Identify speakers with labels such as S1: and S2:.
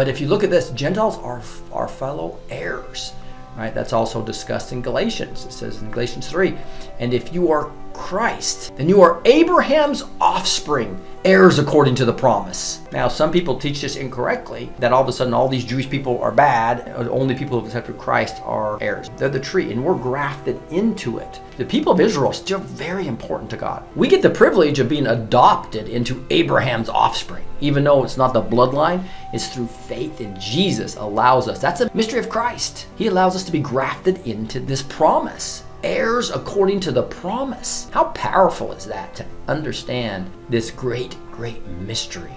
S1: But if you look at this, Gentiles are our fellow heirs. Right? That's also discussed in Galatians. It says in Galatians 3, and if you are Christ, then you are Abraham's offspring, heirs according to the promise. Now, some people teach this incorrectly that all of a sudden all these Jewish people are bad, uh, only people who have accepted Christ are heirs. They're the tree, and we're grafted into it. The people of Israel are still very important to God. We get the privilege of being adopted into Abraham's offspring, even though it's not the bloodline, it's through faith in Jesus allows us. That's a mystery of Christ. He allows us to be grafted into this promise heirs according to the promise. How powerful is that to understand this great, great mystery?